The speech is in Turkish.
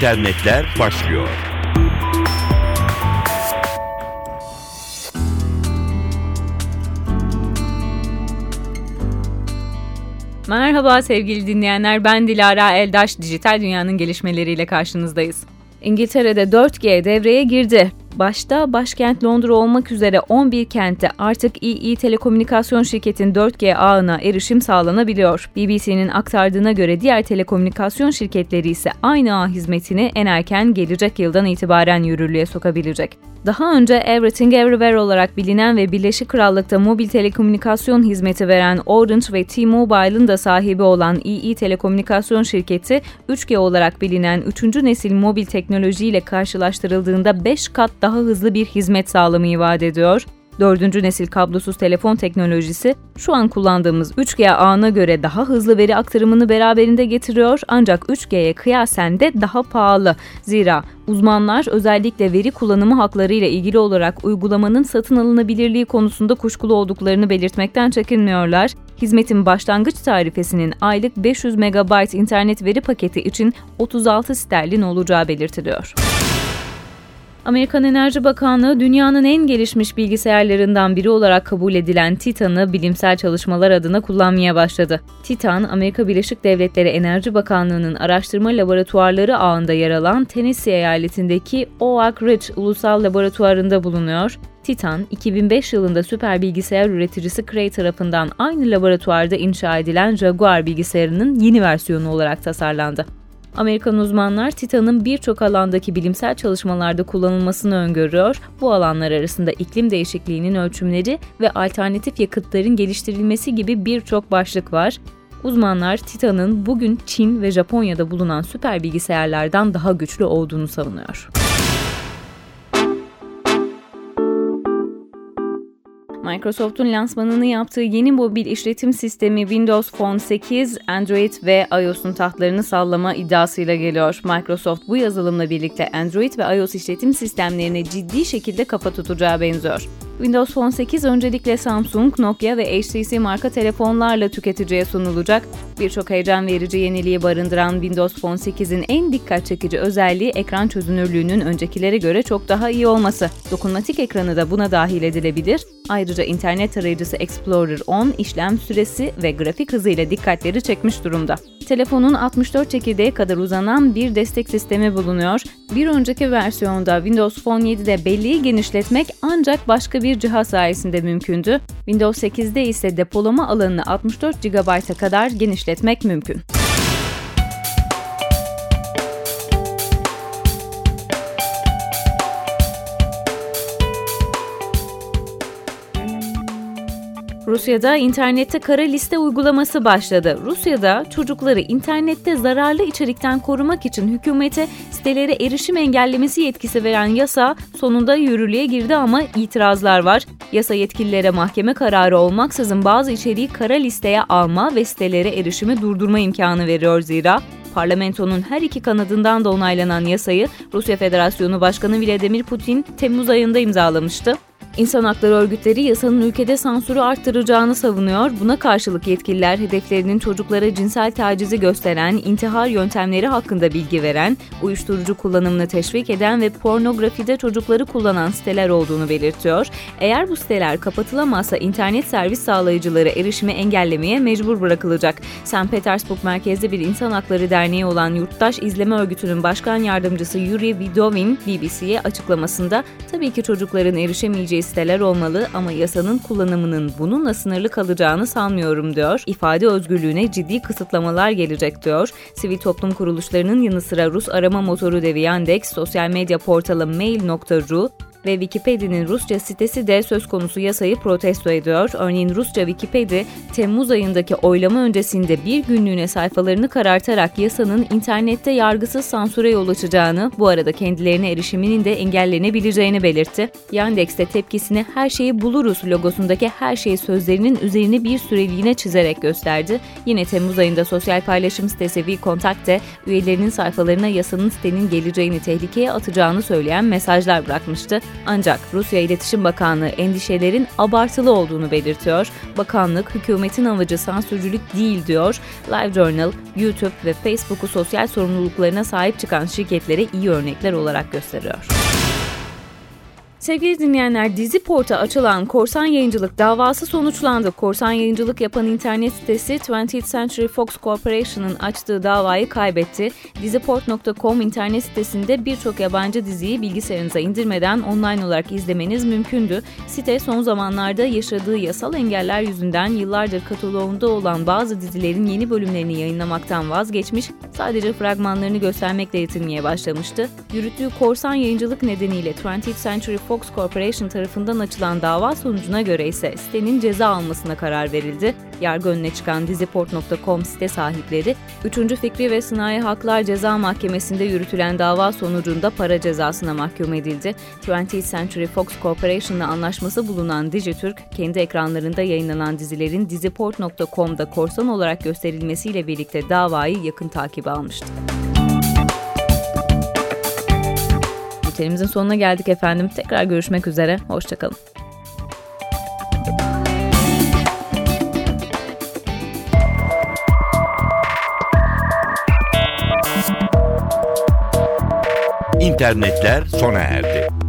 internetler başlıyor. Merhaba sevgili dinleyenler, ben Dilara Eldaş. Dijital dünyanın gelişmeleriyle karşınızdayız. İngiltere'de 4G devreye girdi. Başta başkent Londra olmak üzere 11 kentte artık EE Telekomünikasyon şirketin 4G ağına erişim sağlanabiliyor. BBC'nin aktardığına göre diğer telekomünikasyon şirketleri ise aynı ağ hizmetini en erken gelecek yıldan itibaren yürürlüğe sokabilecek. Daha önce Everything Everywhere olarak bilinen ve Birleşik Krallık'ta mobil telekomünikasyon hizmeti veren Orange ve T-Mobile'ın da sahibi olan EE Telekomünikasyon şirketi, 3G olarak bilinen 3. nesil mobil teknolojiyle karşılaştırıldığında 5 kat daha hızlı bir hizmet sağlamayı vaat ediyor. Dördüncü nesil kablosuz telefon teknolojisi şu an kullandığımız 3G ağına göre daha hızlı veri aktarımını beraberinde getiriyor ancak 3G'ye kıyasen de daha pahalı. Zira uzmanlar özellikle veri kullanımı hakları ile ilgili olarak uygulamanın satın alınabilirliği konusunda kuşkulu olduklarını belirtmekten çekinmiyorlar. Hizmetin başlangıç tarifesinin aylık 500 MB internet veri paketi için 36 sterlin olacağı belirtiliyor. Amerikan Enerji Bakanlığı dünyanın en gelişmiş bilgisayarlarından biri olarak kabul edilen Titan'ı bilimsel çalışmalar adına kullanmaya başladı. Titan, Amerika Birleşik Devletleri Enerji Bakanlığı'nın araştırma laboratuvarları ağında yer alan Tennessee eyaletindeki Oak Ridge Ulusal Laboratuvarı'nda bulunuyor. Titan, 2005 yılında süper bilgisayar üreticisi Cray tarafından aynı laboratuvarda inşa edilen Jaguar bilgisayarının yeni versiyonu olarak tasarlandı. Amerikan uzmanlar Titan'ın birçok alandaki bilimsel çalışmalarda kullanılmasını öngörüyor. Bu alanlar arasında iklim değişikliğinin ölçümleri ve alternatif yakıtların geliştirilmesi gibi birçok başlık var. Uzmanlar Titan'ın bugün Çin ve Japonya'da bulunan süper bilgisayarlardan daha güçlü olduğunu savunuyor. Microsoft'un lansmanını yaptığı yeni mobil işletim sistemi Windows Phone 8, Android ve iOS'un tahtlarını sallama iddiasıyla geliyor. Microsoft bu yazılımla birlikte Android ve iOS işletim sistemlerine ciddi şekilde kafa tutacağı benziyor. Windows Phone 8 öncelikle Samsung, Nokia ve HTC marka telefonlarla tüketiciye sunulacak. Birçok heyecan verici yeniliği barındıran Windows Phone 8'in en dikkat çekici özelliği ekran çözünürlüğünün öncekilere göre çok daha iyi olması. Dokunmatik ekranı da buna dahil edilebilir. Ayrıca internet tarayıcısı Explorer 10 işlem süresi ve grafik hızıyla dikkatleri çekmiş durumda. Telefonun 64 çekirdeğe kadar uzanan bir destek sistemi bulunuyor. Bir önceki versiyonda Windows Phone 7'de belleği genişletmek ancak başka bir cihaz sayesinde mümkündü. Windows 8'de ise depolama alanını 64 GB'a kadar genişletmek mümkün. Rusya'da internette kara liste uygulaması başladı. Rusya'da çocukları internette zararlı içerikten korumak için hükümete sitelere erişim engellemesi yetkisi veren yasa sonunda yürürlüğe girdi ama itirazlar var. Yasa yetkililere mahkeme kararı olmaksızın bazı içeriği kara listeye alma ve sitelere erişimi durdurma imkanı veriyor zira Parlamentonun her iki kanadından da onaylanan yasayı Rusya Federasyonu Başkanı Vladimir Putin Temmuz ayında imzalamıştı. İnsan hakları örgütleri yasanın ülkede sansürü arttıracağını savunuyor. Buna karşılık yetkililer hedeflerinin çocuklara cinsel tacizi gösteren, intihar yöntemleri hakkında bilgi veren, uyuşturucu kullanımını teşvik eden ve pornografide çocukları kullanan siteler olduğunu belirtiyor. Eğer bu siteler kapatılamazsa internet servis sağlayıcıları erişimi engellemeye mecbur bırakılacak. St. Petersburg merkezli bir insan hakları derneği olan Yurttaş İzleme Örgütü'nün başkan yardımcısı Yuri Vidovin BBC'ye açıklamasında tabii ki çocukların erişemeyeceği siteler olmalı ama yasanın kullanımının bununla sınırlı kalacağını sanmıyorum diyor. İfade özgürlüğüne ciddi kısıtlamalar gelecek diyor. Sivil toplum kuruluşlarının yanı sıra Rus arama motoru devi Yandex, sosyal medya portalı mail.ru ve Wikipedia'nın Rusça sitesi de söz konusu yasayı protesto ediyor. Örneğin Rusça Wikipedia, Temmuz ayındaki oylama öncesinde bir günlüğüne sayfalarını karartarak yasanın internette yargısız sansüre yol açacağını, bu arada kendilerine erişiminin de engellenebileceğini belirtti. Yandex de tepkisini her şeyi buluruz logosundaki her şey sözlerinin üzerine bir süreliğine çizerek gösterdi. Yine Temmuz ayında sosyal paylaşım sitesi VKontakte üyelerinin sayfalarına yasanın sitenin geleceğini tehlikeye atacağını söyleyen mesajlar bırakmıştı. Ancak Rusya İletişim Bakanlığı endişelerin abartılı olduğunu belirtiyor. Bakanlık hükümetin amacı sansürcülük değil diyor. LiveJournal, YouTube ve Facebook'u sosyal sorumluluklarına sahip çıkan şirketlere iyi örnekler olarak gösteriyor. Sevgili dinleyenler, dizi porta açılan korsan yayıncılık davası sonuçlandı. Korsan yayıncılık yapan internet sitesi 20th Century Fox Corporation'ın açtığı davayı kaybetti. Diziport.com internet sitesinde birçok yabancı diziyi bilgisayarınıza indirmeden online olarak izlemeniz mümkündü. Site son zamanlarda yaşadığı yasal engeller yüzünden yıllardır kataloğunda olan bazı dizilerin yeni bölümlerini yayınlamaktan vazgeçmiş, sadece fragmanlarını göstermekle yetinmeye başlamıştı. Yürüttüğü korsan yayıncılık nedeniyle 20th Century Fox Corporation tarafından açılan dava sonucuna göre ise sitenin ceza almasına karar verildi. Yargı önüne çıkan diziport.com site sahipleri, 3. Fikri ve Sınai Haklar Ceza Mahkemesi'nde yürütülen dava sonucunda para cezasına mahkum edildi. 20th Century Fox Corporation'la anlaşması bulunan Digiturk, kendi ekranlarında yayınlanan dizilerin diziport.com'da korsan olarak gösterilmesiyle birlikte davayı yakın takibe almıştı. Bültenimizin sonuna geldik efendim. Tekrar görüşmek üzere. Hoşçakalın. İnternetler sona erdi.